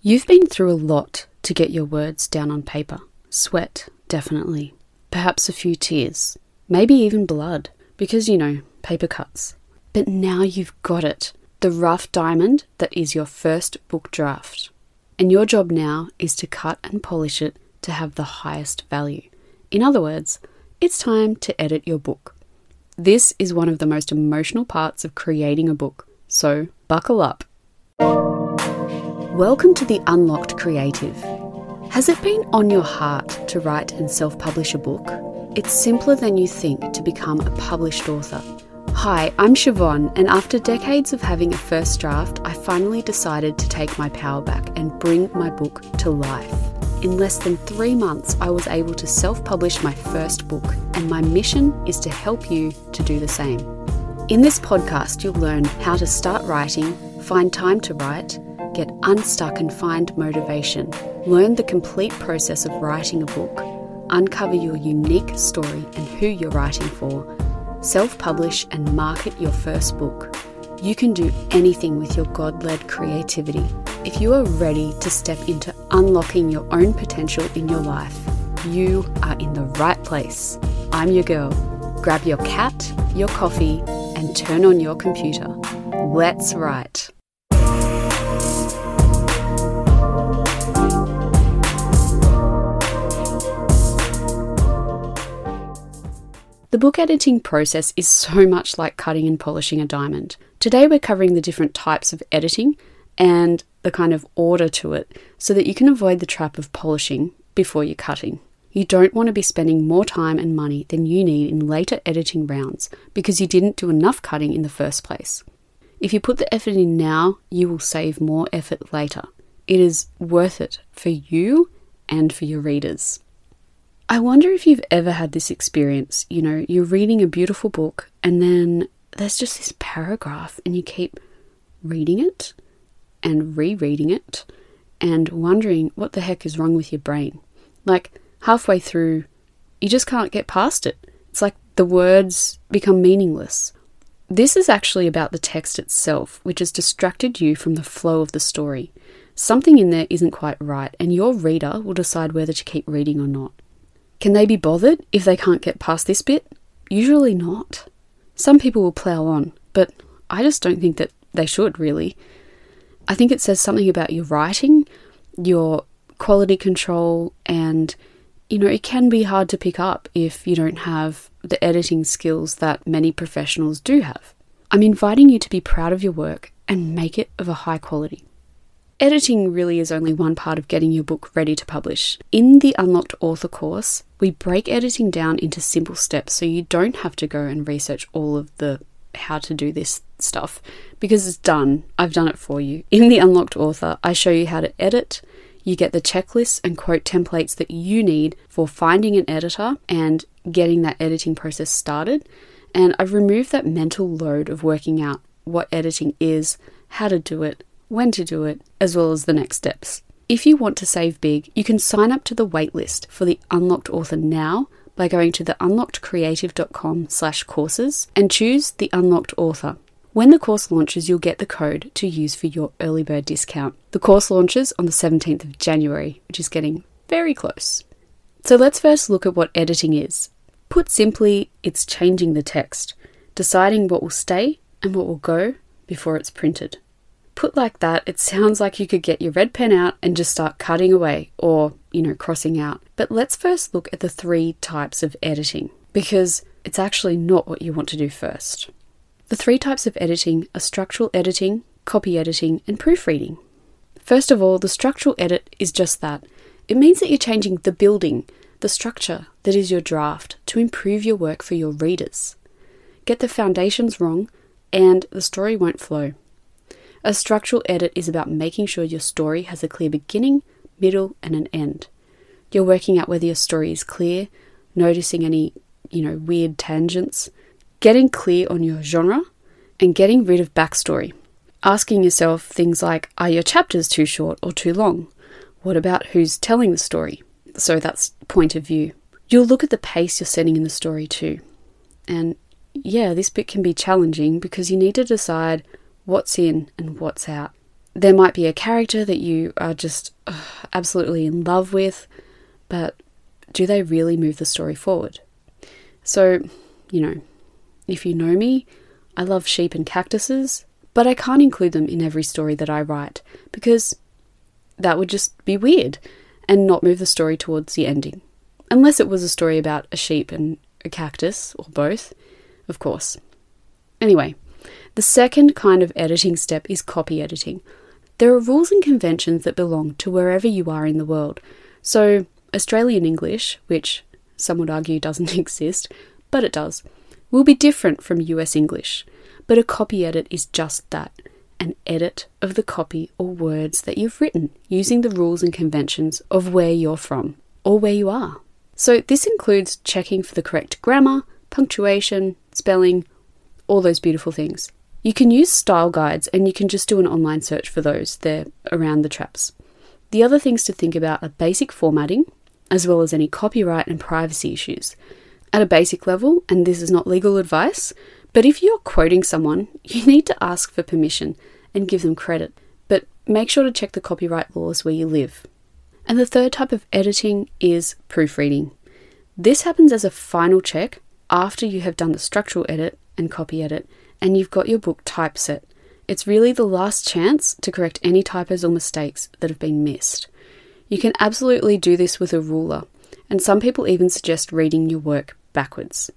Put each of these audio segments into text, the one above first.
You've been through a lot to get your words down on paper. Sweat, definitely. Perhaps a few tears. Maybe even blood, because you know, paper cuts. But now you've got it the rough diamond that is your first book draft. And your job now is to cut and polish it to have the highest value. In other words, it's time to edit your book. This is one of the most emotional parts of creating a book, so buckle up. Welcome to the Unlocked Creative. Has it been on your heart to write and self publish a book? It's simpler than you think to become a published author. Hi, I'm Siobhan, and after decades of having a first draft, I finally decided to take my power back and bring my book to life. In less than three months, I was able to self publish my first book, and my mission is to help you to do the same. In this podcast, you'll learn how to start writing, find time to write, get unstuck and find motivation, learn the complete process of writing a book, uncover your unique story and who you're writing for, self publish and market your first book. You can do anything with your God led creativity. If you are ready to step into unlocking your own potential in your life, you are in the right place. I'm your girl. Grab your cat, your coffee, and turn on your computer. Let's write. The book editing process is so much like cutting and polishing a diamond. Today we're covering the different types of editing and the kind of order to it so that you can avoid the trap of polishing before you're cutting. You don't want to be spending more time and money than you need in later editing rounds because you didn't do enough cutting in the first place. If you put the effort in now, you will save more effort later. It is worth it for you and for your readers. I wonder if you've ever had this experience. You know, you're reading a beautiful book and then there's just this paragraph and you keep reading it and rereading it and wondering what the heck is wrong with your brain. Like halfway through, you just can't get past it. It's like the words become meaningless. This is actually about the text itself, which has distracted you from the flow of the story. Something in there isn't quite right, and your reader will decide whether to keep reading or not. Can they be bothered if they can't get past this bit? Usually not. Some people will plough on, but I just don't think that they should, really. I think it says something about your writing, your quality control, and you know, it can be hard to pick up if you don't have the editing skills that many professionals do have. I'm inviting you to be proud of your work and make it of a high quality. Editing really is only one part of getting your book ready to publish. In the Unlocked Author course, we break editing down into simple steps so you don't have to go and research all of the how to do this stuff because it's done. I've done it for you. In the Unlocked Author, I show you how to edit. You get the checklists and quote templates that you need for finding an editor and getting that editing process started. And I've removed that mental load of working out what editing is, how to do it, when to do it, as well as the next steps. If you want to save big, you can sign up to the waitlist for the Unlocked Author now by going to the unlockedcreative.com slash courses and choose the Unlocked Author. When the course launches, you'll get the code to use for your early bird discount. The course launches on the 17th of January, which is getting very close. So let's first look at what editing is. Put simply, it's changing the text, deciding what will stay and what will go before it's printed. Put like that, it sounds like you could get your red pen out and just start cutting away or, you know, crossing out. But let's first look at the three types of editing because it's actually not what you want to do first. The three types of editing are structural editing, copy editing, and proofreading. First of all, the structural edit is just that it means that you're changing the building, the structure that is your draft to improve your work for your readers. Get the foundations wrong, and the story won't flow. A structural edit is about making sure your story has a clear beginning, middle, and an end. You're working out whether your story is clear, noticing any, you know, weird tangents, getting clear on your genre, and getting rid of backstory. Asking yourself things like Are your chapters too short or too long? What about who's telling the story? So that's point of view. You'll look at the pace you're setting in the story too. And yeah, this bit can be challenging because you need to decide what's in and what's out. there might be a character that you are just uh, absolutely in love with, but do they really move the story forward? So, you know, if you know me, I love sheep and cactuses, but I can't include them in every story that I write because that would just be weird and not move the story towards the ending. Unless it was a story about a sheep and a cactus, or both, of course. Anyway, the second kind of editing step is copy editing. There are rules and conventions that belong to wherever you are in the world. So, Australian English, which some would argue doesn't exist, but it does, will be different from US English. But a copy edit is just that an edit of the copy or words that you've written using the rules and conventions of where you're from or where you are. So, this includes checking for the correct grammar, punctuation, spelling, all those beautiful things. You can use style guides and you can just do an online search for those, they're around the traps. The other things to think about are basic formatting, as well as any copyright and privacy issues. At a basic level, and this is not legal advice, but if you're quoting someone, you need to ask for permission and give them credit. But make sure to check the copyright laws where you live. And the third type of editing is proofreading. This happens as a final check after you have done the structural edit and copy edit and you've got your book typeset. It's really the last chance to correct any typos or mistakes that have been missed. You can absolutely do this with a ruler, and some people even suggest reading your work backwards.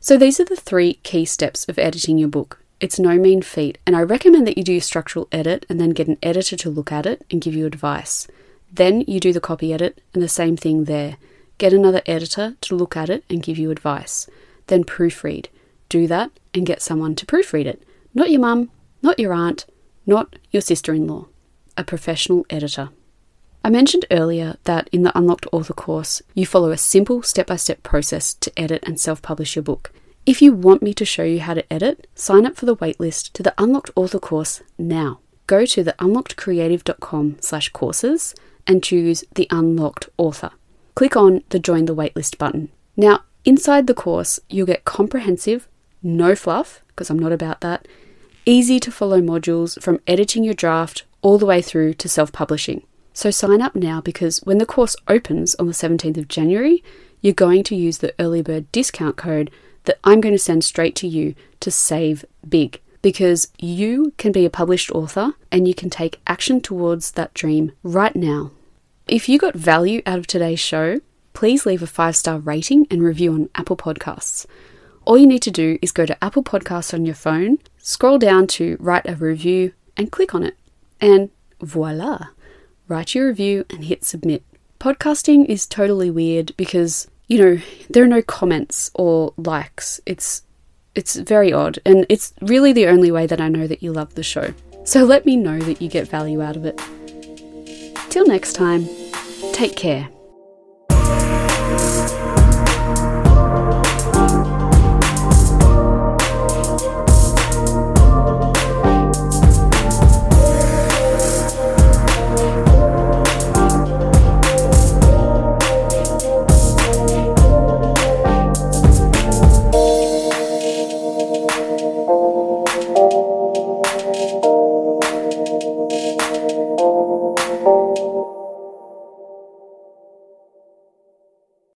So, these are the three key steps of editing your book. It's no mean feat, and I recommend that you do a structural edit and then get an editor to look at it and give you advice. Then you do the copy edit, and the same thing there. Get another editor to look at it and give you advice. Then proofread. Do that and get someone to proofread it. Not your mum, not your aunt, not your sister in law. A professional editor. I mentioned earlier that in the Unlocked Author course, you follow a simple step by step process to edit and self publish your book. If you want me to show you how to edit, sign up for the waitlist to the Unlocked Author course now. Go to the unlockedcreative.com slash courses and choose the Unlocked Author. Click on the Join the Waitlist button. Now, inside the course, you'll get comprehensive, no fluff, because I'm not about that, easy to follow modules from editing your draft all the way through to self publishing. So sign up now because when the course opens on the 17th of January, you're going to use the early bird discount code that I'm going to send straight to you to save big because you can be a published author and you can take action towards that dream right now. If you got value out of today's show, please leave a five star rating and review on Apple Podcasts. All you need to do is go to Apple Podcasts on your phone, scroll down to write a review, and click on it. And voila! Write your review and hit submit. Podcasting is totally weird because, you know, there are no comments or likes. It's it's very odd, and it's really the only way that I know that you love the show. So let me know that you get value out of it. Till next time, take care.